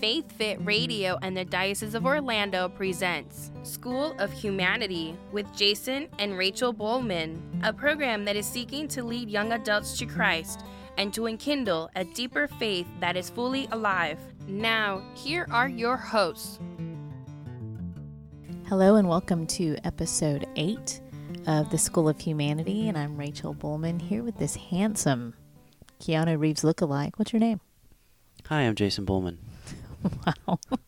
Faith Fit Radio and the Diocese of Orlando presents School of Humanity with Jason and Rachel Bowman, a program that is seeking to lead young adults to Christ and to enkindle a deeper faith that is fully alive. Now, here are your hosts. Hello, and welcome to episode 8 of the School of Humanity. And I'm Rachel Bowman here with this handsome Keanu Reeves lookalike. What's your name? Hi, I'm Jason Bowman. Wow.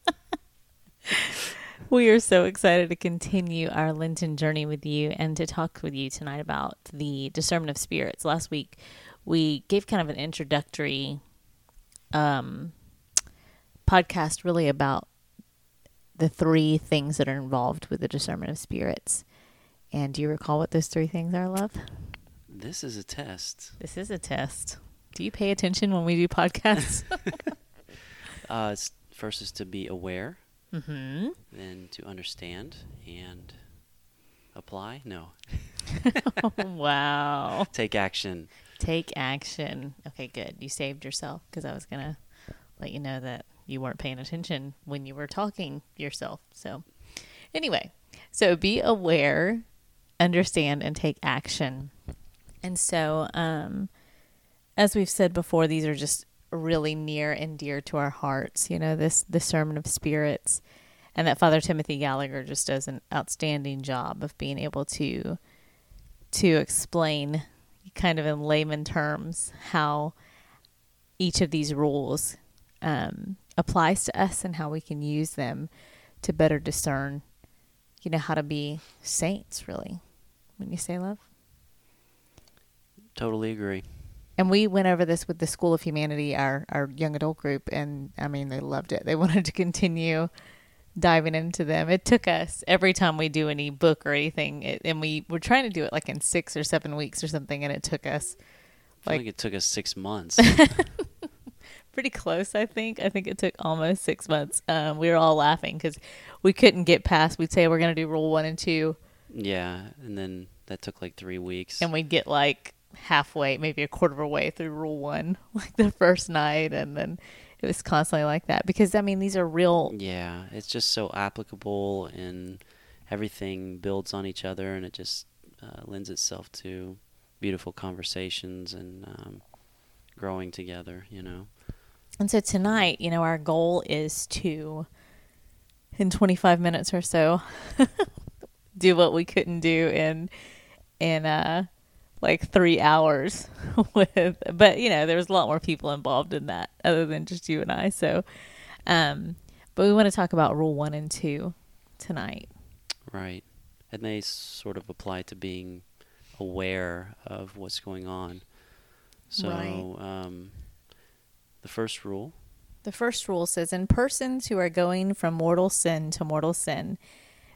we are so excited to continue our Lenten journey with you and to talk with you tonight about the discernment of spirits. Last week, we gave kind of an introductory um, podcast, really about the three things that are involved with the discernment of spirits. And do you recall what those three things are, love? This is a test. This is a test. Do you pay attention when we do podcasts? Uh, it's, first is to be aware, mm-hmm. then to understand and apply. No, wow. take action. Take action. Okay, good. You saved yourself because I was to let you know that you weren't paying attention when you were talking yourself. So, anyway, so be aware, understand, and take action. And so, um, as we've said before, these are just really near and dear to our hearts. You know, this discernment of spirits, and that Father Timothy Gallagher just does an outstanding job of being able to to explain, kind of in layman terms, how each of these rules um, applies to us and how we can use them to better discern, you know, how to be saints. Really, when you say love. Totally agree. And we went over this with the School of Humanity, our, our young adult group, and I mean, they loved it. They wanted to continue diving into them. It took us every time we do any book or anything, it, and we were trying to do it like in six or seven weeks or something, and it took us like like it took us six months. pretty close. I think. I think it took almost six months. Um, we were all laughing because we couldn't get past. We'd say we're going to do rule one and two, yeah, and then that took like three weeks. and we'd get like halfway, maybe a quarter of a way through rule one, like the first night, and then it was constantly like that because I mean these are real. yeah, it's just so applicable, and everything builds on each other, and it just uh, lends itself to beautiful conversations and um, growing together. You know. And so tonight, you know, our goal is to, in 25 minutes or so, do what we couldn't do in, in, uh, like three hours with, but you know, there's a lot more people involved in that other than just you and I. So, um, but we want to talk about rule one and two tonight. Right. And they sort of apply to being aware of what's going on. So, Right. um, the first rule The first rule says In persons who are going from mortal sin to mortal sin,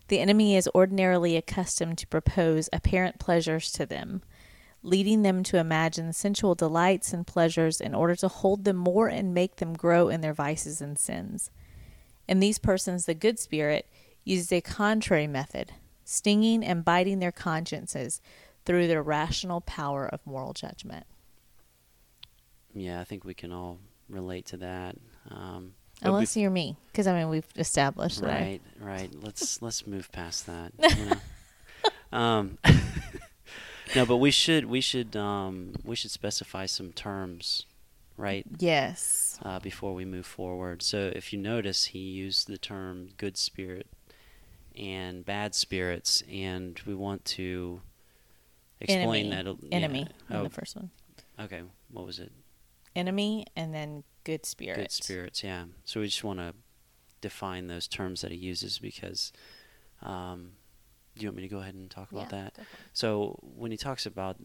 the enemy is ordinarily accustomed to propose apparent pleasures to them, leading them to imagine sensual delights and pleasures in order to hold them more and make them grow in their vices and sins. In these persons, the good spirit uses a contrary method, stinging and biting their consciences through their rational power of moral judgment. yeah, I think we can all relate to that. Um, Unless you're me, because I mean, we've established that. Right, right. Let's let's move past that. you know. um, no, but we should we should um, we should specify some terms, right? Yes. uh, before we move forward. So if you notice, he used the term good spirit and bad spirits, and we want to explain enemy, that. a- yeah. enemy in Oh, the first one. okay. What was it? Enemy and then good spirit. Good spirits. Yeah. So we just want to define those terms that he uses because. Um, do you want me to go ahead and talk about Yeah, that? it. So when he talks about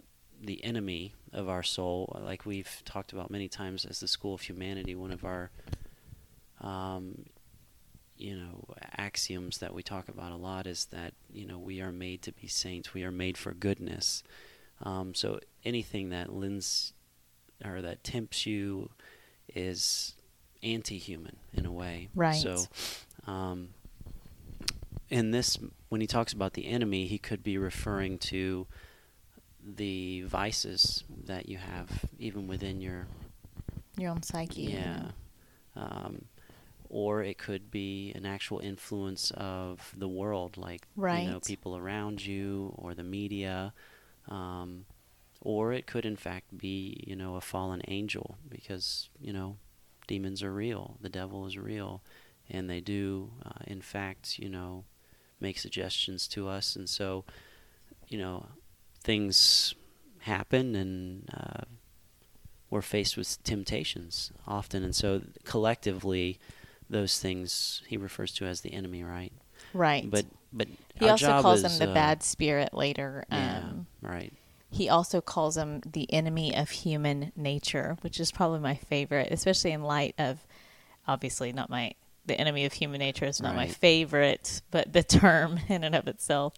the enemy of our soul, like we've talked about many times as the School of Humanity, one of our, um, you know, axioms that we talk about a lot is that you know we are made to be saints. We are made for goodness. Um, so anything that lends or that tempts you is anti-human in a way. Right. So. Um, in this, when he talks about the enemy, he could be referring to the vices that you have even within your Your own psyche. yeah um, or it could be an actual influence of the world, like right. you know people around you or the media, um, or it could in fact be you know a fallen angel because you know demons are real, the devil is real, and they do uh, in fact you know make suggestions to us, and so you know things happen and. Uh, we're faced with temptations often, and so collectively, those things he refers to as the enemy, right? Right. But but he also calls is, him the uh, bad spirit later. Yeah, Um, right. he also calls him the enemy of human nature, which is probably my favorite, especially in light of obviously not my the enemy of human nature is not my favorite, but the term in and of itself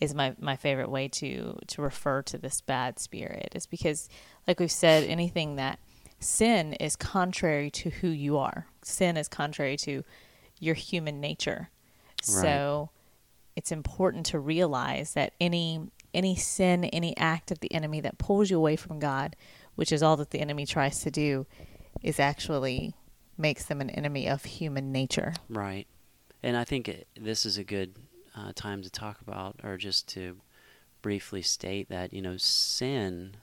is my my favorite way to to refer to this bad spirit is because like we've said anything that sin is contrary to who you are. Sin is contrary to your human nature. Right. So it's important to realize that any any sin, any act of the enemy that pulls you away from God, which is all that the enemy tries to do, is actually makes them an enemy of human nature. Right. And I think it, this is a good uh, time to talk about, or just to briefly state that, you know, sin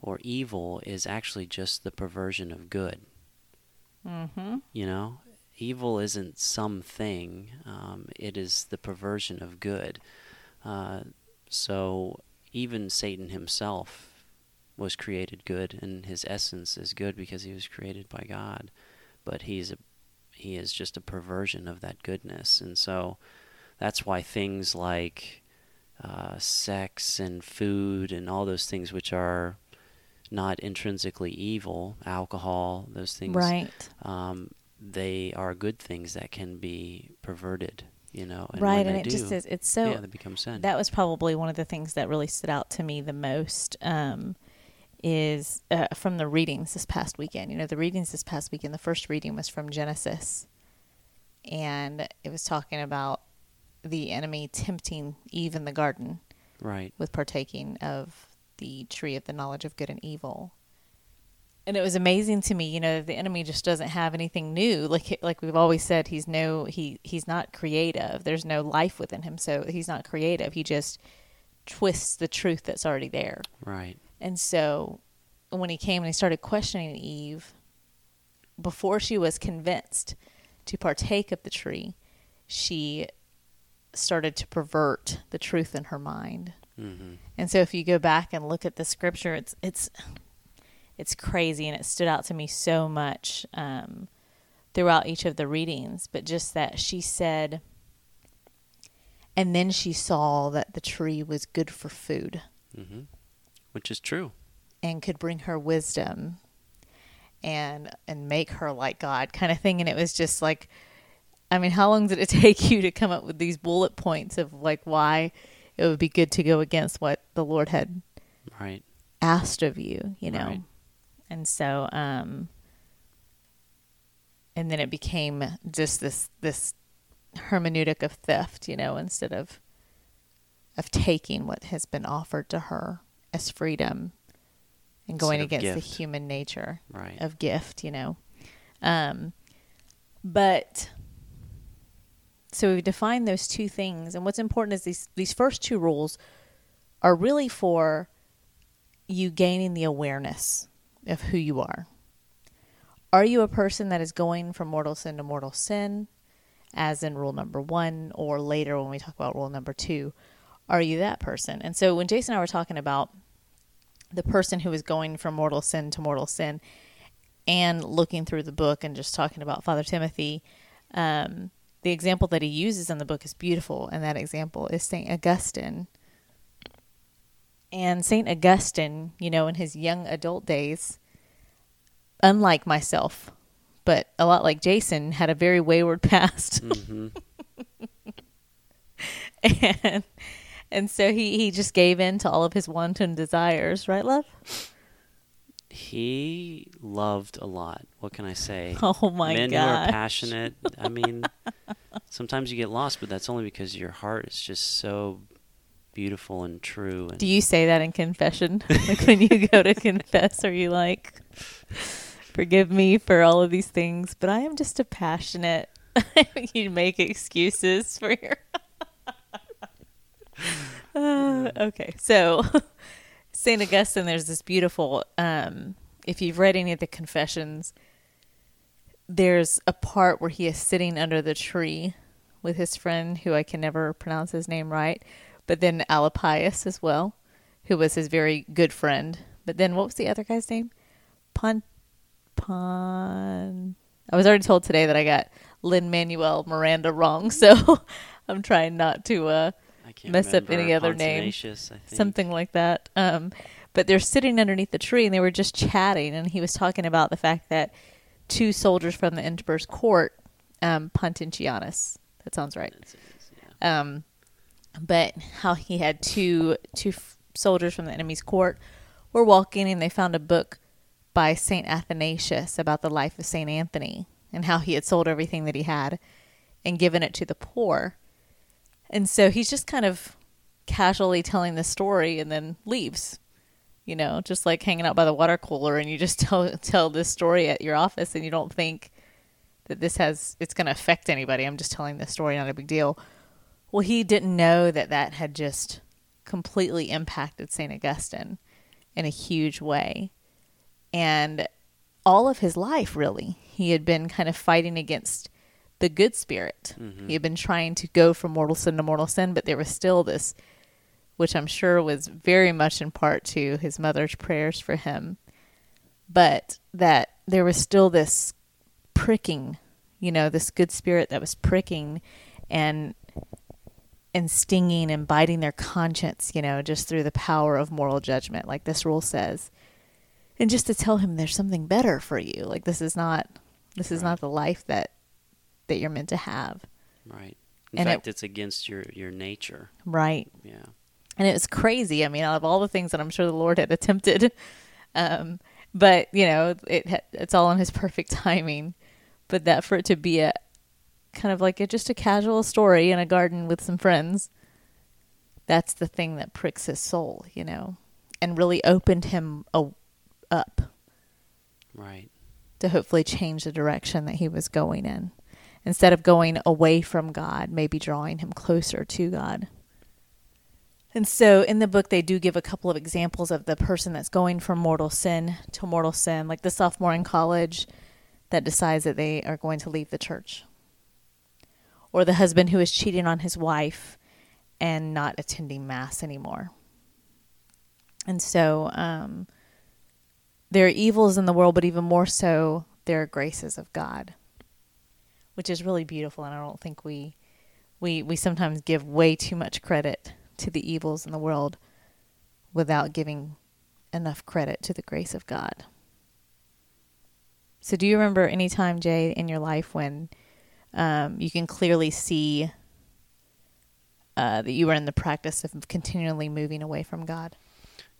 or evil is actually just the perversion of good. Mm-hmm. You know, evil isn't something, um, it is the perversion of good. Uh, so even Satan himself was created good, and his essence is good because he was created by God. But he's a, he is just a perversion of that goodness, and so that's why things like uh, sex and food and all those things which are not intrinsically evil, alcohol, those things, Right. um, they are good things that can be perverted, you know. And right. And it do, just is it's so yeah, they become sin. that was probably one of the things that really stood out to me the most um, is uh, from the readings this past weekend. You know, the readings this past weekend, the first reading was from Genesis, and it was talking about the enemy tempting Eve in the garden right. with partaking of the tree of the knowledge of good and evil. And it was amazing to me, you know, the enemy just doesn't have anything new. Like like we've always said, he's no he he's not creative. There's no life within him, so he's not creative. He just twists the truth that's already there. Right. And so when he came and he started questioning Eve, before she was convinced to partake of the tree, she started to pervert the truth in her mind. hmm And so if you go back and look at the scripture, it's it's it's crazy and it stood out to me so much um, throughout each of the readings. But just that she said, and then she saw that the tree was good for food hmm Which is true. and could bring her wisdom and and make her like God kind of thing. And it was just like, I mean, how long did it take you to come up with these bullet points of like why it would be good to go against what the Lord had Right. asked of you, you know? Right. And so, um, and then it became just this, this hermeneutic of theft, you know, instead of, of taking what has been offered to her as freedom and going of against the human nature Right. of gift, you know. Um, but so we've defined those two things, and what's important is these these first two rules are really for you gaining the awareness of who you are. Are you a person that is going from mortal sin to mortal sin, as in rule number one, or later when we talk about rule number two? Are you that person? And so when Jason and I were talking about the person who is going from mortal sin to mortal sin, and looking through the book and just talking about Father Timothy, um, the example that he uses in the book is beautiful, and that example is Saint Augustine. And Saint Augustine, you know, in his young adult days, unlike myself, but a lot like Jason, had a very wayward past, hmm and and so he he just gave in to all of his wanton desires, right, love? He loved a lot. What can I say? Oh my god! Men who are passionate. I mean, sometimes you get lost, but that's only because your heart is just so beautiful and true. And Do you say that in confession? like when you go to confess, are you like, Forgive me for all of these things, but I am just a passionate. you make excuses for your. Uh, okay, so St. Augustine, there's this beautiful, um, if you've read any of the confessions, there's a part where he is sitting under the tree with his friend, who I can never pronounce his name right, but then Alypius as well, who was his very good friend. But then what was the other guy's name? Pon. Pon. I was already told today that I got Lin Manuel Miranda wrong, so I'm trying not to uh, Mess up any other name. I think. something like that. Um, but they're sitting underneath the tree and they were just chatting, and he was talking about the fact that two soldiers from the emperor's court, um, Ponticianus, that sounds right, yeah. um, but how he had two two f- soldiers from the enemy's court were walking and they found a book by Saint Athanasius about the life of Saint Anthony and how he had sold everything that he had and given it to the poor. And so he's just kind of casually telling the story and then leaves. You know, just like hanging out by the water cooler and you just tell tell this story at your office and you don't think that this has it's going to affect anybody. I'm just telling this story, not a big deal. Well, he didn't know that that had just completely impacted St. Augustine in a huge way. And all of his life, really, he had been kind of fighting against the good spirit. Mm-hmm. He had been trying to go from mortal sin to mortal sin, but there was still this, which I'm sure was very much in part to his mother's prayers for him, but that there was still this pricking, you know, this good spirit that was pricking and and stinging and biting their conscience, you know, just through the power of moral judgment, like this rule says. And just to tell him there's something better for you. Like this is not this is not the life that that you're meant to have. Right. In And it- fact, it's against your your nature. Right. Yeah. and it was crazy. I mean, out of all the things that I'm sure the Lord had attempted, um, but you know, it it's all in His perfect timing. But that for it to be a kind of like a, just a casual story in a garden with some friends, that's the thing that pricks his soul, you know, and really opened him a- up Right. to hopefully change the direction that he was going in. Instead of going away from God, maybe drawing him closer to God. And so in the book, they do give a couple of examples of the person that's going from mortal sin to mortal sin, like the sophomore in college that decides that they are going to leave the church, or the husband who is cheating on his wife and not attending Mass anymore. And so, um, there are evils in the world, but even more so, there are graces of God, which is really beautiful. And I don't think we we we sometimes give way too much credit to the evils in the world without giving enough credit to the grace of God. So, do you remember any time, Jay, in your life when um, you can clearly see uh, that you were in the practice of continually moving away from God?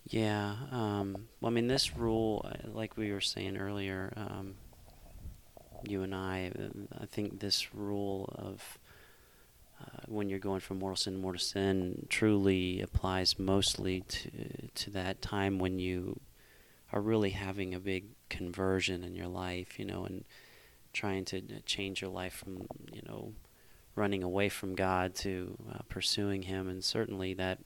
Yeah. Um, well, I mean, this rule, uh, like we were saying earlier, um, you and I, I think this rule of uh, when you're going from mortal sin to mortal sin truly applies mostly to to that time when you are really having a big conversion in your life, you know, and trying to change your life from, you know, running away from God to uh, pursuing Him, and certainly that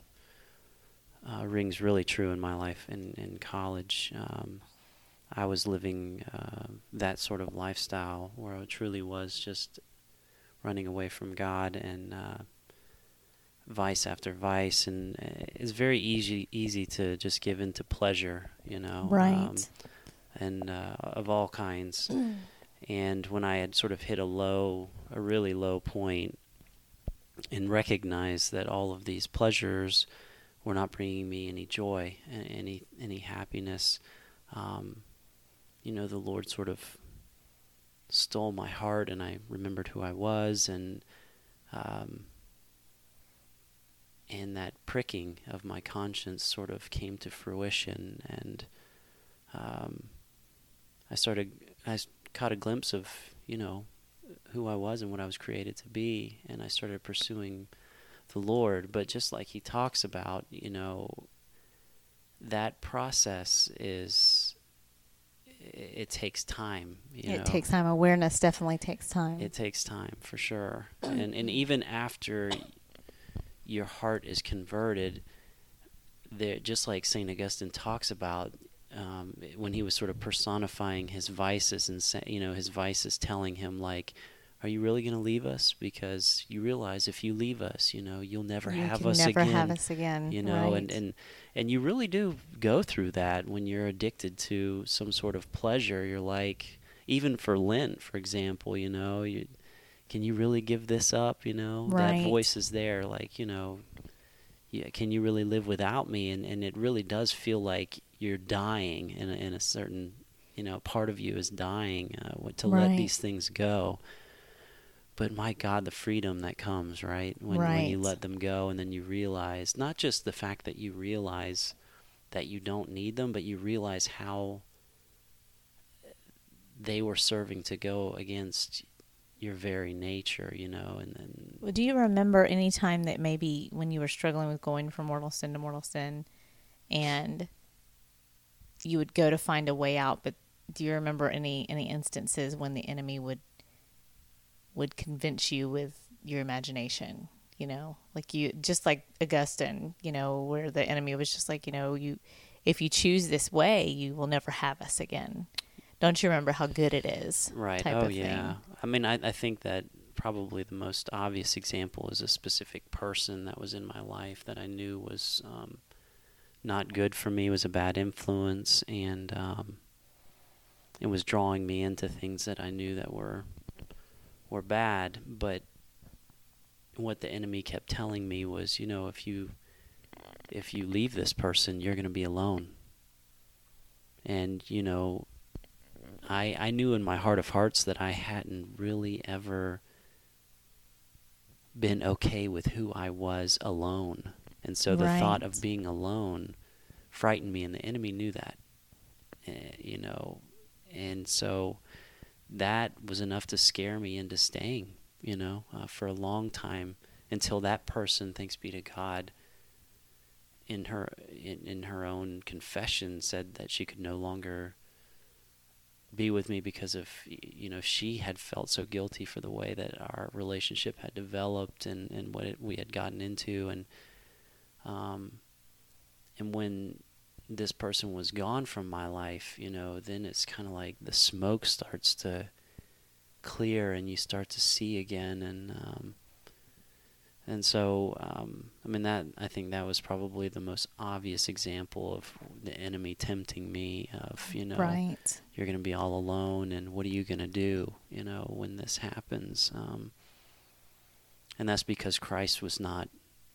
uh, rings really true in my life in in college. Um, I was living uh, that sort of lifestyle where I truly was just running away from God and uh, vice after vice, and uh, it's very easy easy to just give in to pleasure, you know, Right. um, and uh, of all kinds. and when I had sort of hit a low, a really low point, and recognized that all of these pleasures were not bringing me any joy, any any happiness. Um, you know, the Lord sort of stole my heart, and I remembered who I was, and um, and that pricking of my conscience sort of came to fruition, and um, I started. I caught a glimpse of you know who I was and what I was created to be, and I started pursuing the Lord. But just like He talks about, you know, that process is it takes time. You it know? takes time. Awareness definitely takes time. It takes time for sure, and and even after your heart is converted, there just like Saint Augustine talks about um, when he was sort of personifying his vices and sa- you know his vices telling him like. Are you really going to leave us? Because you realize if you leave us, you know, you'll never you have us never again have us again. you know and, right. and and you really do go through that when you're addicted to some sort of pleasure you're like even for lent for example you know you can you really give this up you know Right. that voice is there like you know yeah, can you really live without me and and it really does feel like you're dying in a, in a certain you know part of you is dying uh, to let these things go but my God, the freedom that comes, right? When, when you let them go and then you realize, not just the fact that you realize that you don't need them, but you realize how they were serving to go against your very nature, you know, and then Well, do you remember any time that maybe when you were struggling with going from mortal sin to mortal sin and you would go to find a way out, but do you remember any any instances when the enemy would would convince you with your imagination, you know? Like you just like Augustine, you know, where the enemy was just like, you know, you if you choose this way, you will never have us again. Don't you remember how good it is? Right. Oh, yeah. thing. I mean, I, I think that probably the most obvious example is a specific person that was in my life that I knew was um, not good for me, was a bad influence, and um, it was drawing me into things that I knew that were were bad. But what the enemy kept telling me was, you know, if you if you leave this person, you're going to be alone. And you know, I I knew in my heart of hearts that I hadn't really ever been okay with who I was alone. And so the thought of being alone frightened me and the enemy knew that. Uh, you know, and so that was enough to scare me into staying, you know, uh, for a long time until that person, thanks be to God, in her in, in her own confession said that she could no longer be with me because of you know she had felt so guilty for the way that our relationship had developed and and what it, we had gotten into. And um and when this person was gone from my life you know then it's kind of like the smoke starts to clear and you start to see again and um and so um i mean that i think that was probably the most obvious example of the enemy tempting me of you know Right. you're going to be all alone and what are you going to do you know when this happens um, and that's because christ was not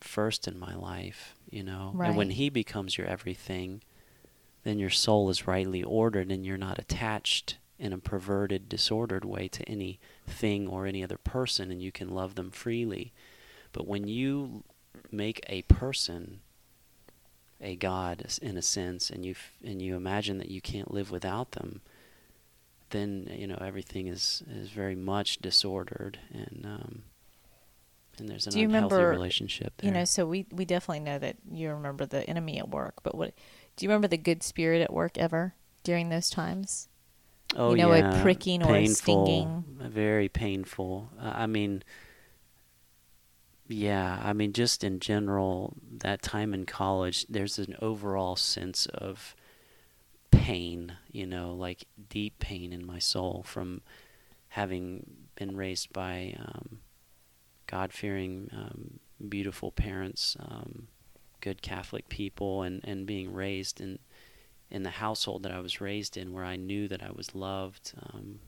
first in my life you know? And when he becomes your everything then your soul is rightly ordered and you're not attached in a perverted disordered way to any thing or any other person and you can love them freely. But when you make a person a god in a sense and you f- and you imagine that you can't live without them then you know everything is is very much disordered and um and there's an Do you unhealthy remember, relationship there You know, so we we definitely know that you remember the enemy at work, but what do you remember the good spirit at work ever during those times? oh you know, a yeah pricking or a painful, stinging. very painful uh, i mean yeah i mean just in general that time in college there's an overall sense of pain you know like deep pain in my soul from having been raised by um, god-fearing um, beautiful parents um, good catholic people and, and being raised in in the household that I was raised in, where I knew that I was loved, um,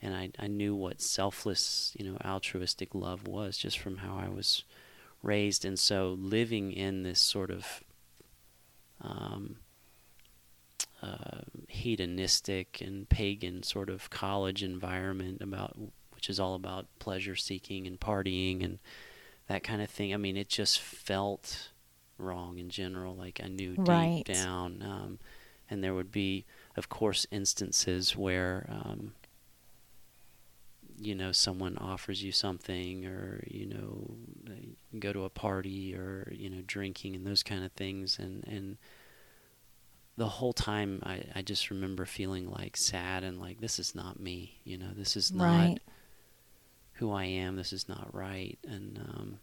and I I knew what selfless, you know, altruistic love was just from how I was raised, and so living in this sort of um, uh, hedonistic and pagan sort of college environment about which is all about pleasure seeking and partying and that kind of thing. I mean, it just felt wrong in general. Like I knew deep Right. down, um, and there would be, of course, instances where. Um, you know, someone offers you something, or you know, you go to a party, or you know, drinking and those kind of things, and and the whole time I, I just remember feeling like sad and like this is not me you know this is not Right. Who i am this is not right. And um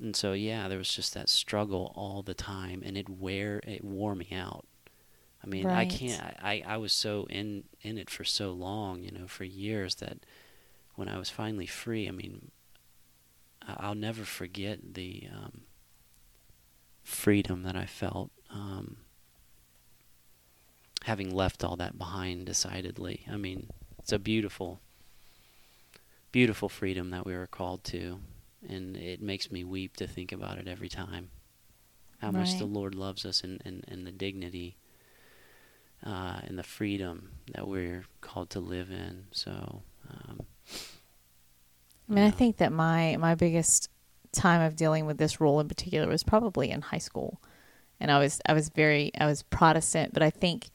and so yeah there was just that struggle all the time and it wear it wore me out. I mean i can't I, I was so in in it for so long you know for years that when i was finally free i mean i'll never forget the um freedom that i felt um having left all that behind decidedly. I mean it's a beautiful beautiful freedom that we were called to and it makes me weep to think about it every time. How much the lord loves us and, and, and the dignity uh, and the freedom that we're called to live in. So um, I mean, I think that my my biggest time of dealing with this role in particular was probably in high school, and I was I was very I was Protestant, but I think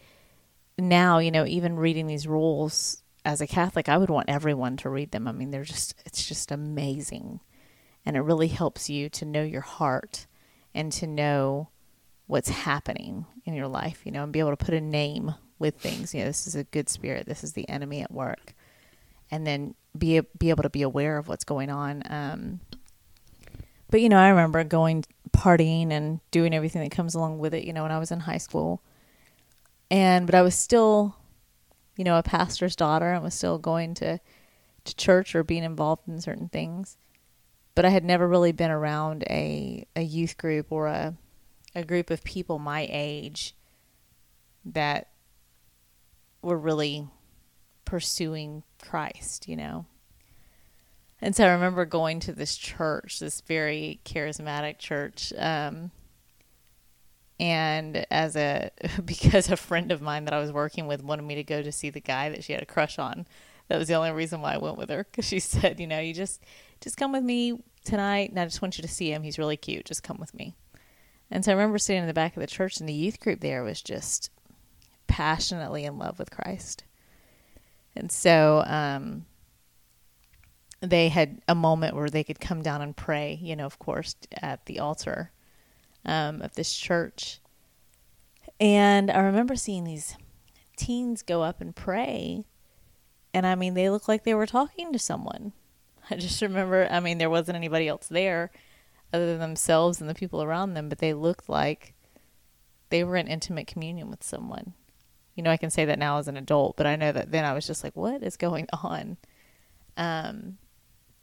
now you know even reading these rules as a Catholic, I would want everyone to read them. I mean, they're just it's just amazing, and it really helps you to know your heart and to know what's happening in your life, you know, and be able to put a name with things. You know, this is a good spirit. This is the enemy at work and then be be able to be aware of what's going on. Um, but you know, I remember going partying and doing everything that comes along with it. You know, when I was in high school, and but I was still, you know, a pastor's daughter. and was still going to to church or being involved in certain things. But I had never really been around a a youth group or a a group of people my age that were really pursuing Christ, you know. And so I remember going to this church, this very charismatic church, um, and as a because a friend of mine that I was working with wanted me to go to see the guy that she had a crush on. That was the only reason why I went with her because she said, you know, you just just come with me tonight, and I just want you to see him. He's really cute. Just come with me. And so I remember sitting in the back of the church, and the youth group there was just passionately in love with Christ. And so um, they had a moment where they could come down and pray, you know, of course, at the altar um, of this church. And I remember seeing these teens go up and pray. And I mean, they looked like they were talking to someone. I just remember, I mean, there wasn't anybody else there other than themselves and the people around them, but they looked like they were in intimate communion with someone. You know, I can say that now as an adult, but I know that then I was just like, what is going on? Um,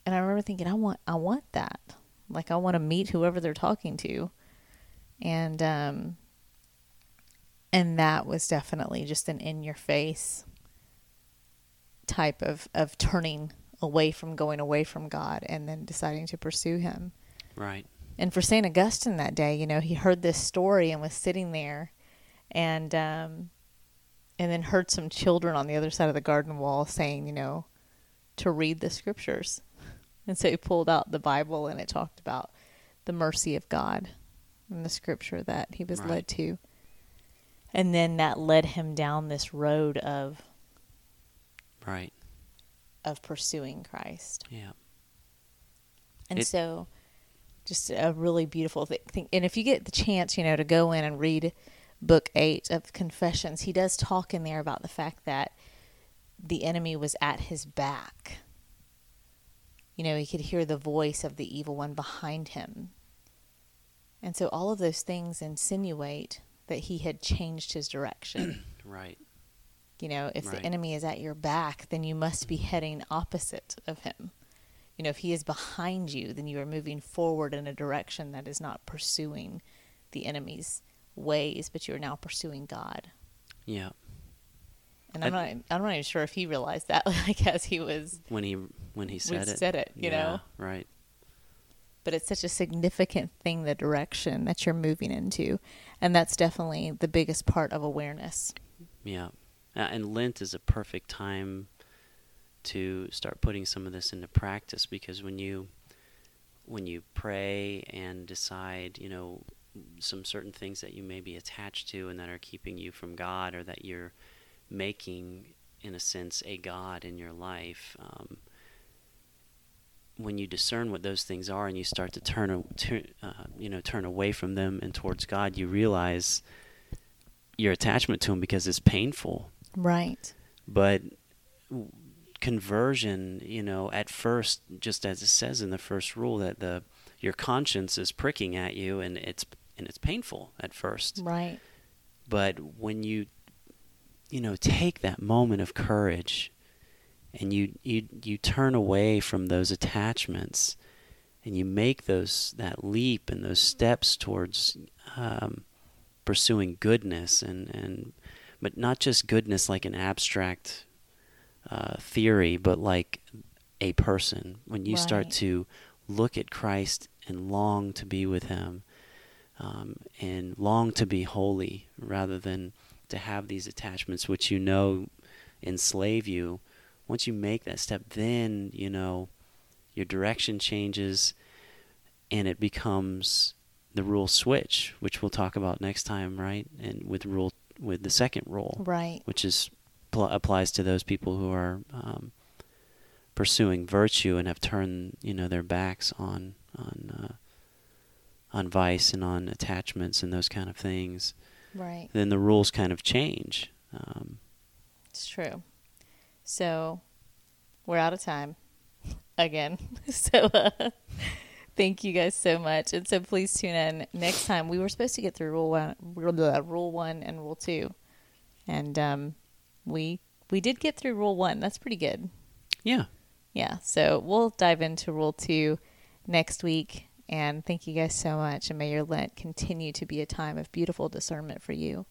and I remember thinking, I want, I want that. Like, I want to meet whoever they're talking to. And, um, and that was definitely just an in your face type of, of turning away from going away from God and then deciding to pursue him. right And for St. Augustine that day, you know, he heard this story and was sitting there and um and then heard some children on the other side of the garden wall saying, you know, to read the scriptures. And so he pulled out the Bible and it talked about the mercy of God and the scripture that he was Right. led to. And then that led him down this road of right of pursuing Christ. yeah And It- so, just a really beautiful thing. And if you get the chance, you know, to go in and read book eight of Confessions, he does talk in there about the fact that the enemy was at his back. You know, he could hear the voice of the evil one behind him. And so, all of those things insinuate that he had changed his direction. right You know, if Right. the enemy is at your back, then you must be heading opposite of him. You know, if he is behind you, then you are moving forward in a direction that is not pursuing the enemy's ways, but you are now pursuing God. yeah And I'm not, I'm not even sure if he realized that, like as he was, when he when he said it said it, you yeah, know? right but it's such a significant thing, the direction that you're moving into. And that's definitely the biggest part of awareness. Yeah. Uh, and Lent is a perfect time to start putting some of this into practice because when you when you pray and decide, you know, some certain things that you may be attached to and that are keeping you from God or that you're making in a sense a God in your life, um, when you discern what those things are and you start to turn, turn uh, you know, turn away from them and towards God, you realize your attachment to him because it's painful. Right. But conversion, you know, at first, just as it says in the first rule, that the your conscience is pricking at you, and it's and it's painful at first. Right. But when you, you know, take that moment of courage, and you you you turn away from those attachments, and you make those that leap and those steps towards um, pursuing goodness and and but not just goodness like an abstract uh, theory, but like a person. When you start to look at Christ and long to be with Him, um, and long to be holy, rather than to have these attachments which you know enslave you. Once you make that step, then you know your direction changes, and it becomes the rule switch, which we'll talk about next time, right? And with rule with the second rule, Right. which is pl- applies to those people who are um, pursuing virtue and have turned you know their backs on on uh, on vice and on attachments and those kind of things. Right. Then the rules kind of change. Um, It's true. So we're out of time again. so uh, thank you guys so much. And so please tune in next time. We were supposed to get through rule one, rule rule one and rule two, and um, we we did get through rule one. That's pretty good. yeah. Yeah. So we'll dive into rule two next week. And thank you guys so much. And may your Lent continue to be a time of beautiful discernment for you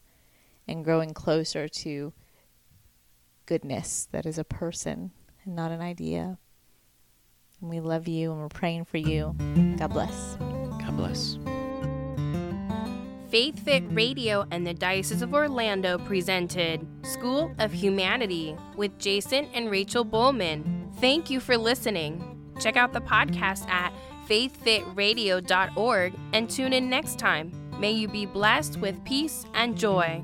and growing closer to goodness that is a person and not an idea. And we love you and we're praying for you. God bless. God bless. Faith Fit Radio and the Diocese of Orlando presented School of Humanity with Jason and Rachel Bowman. Thank you for listening. Check out the podcast at faithfitradio.org and tune in next time. May you be blessed with peace and joy.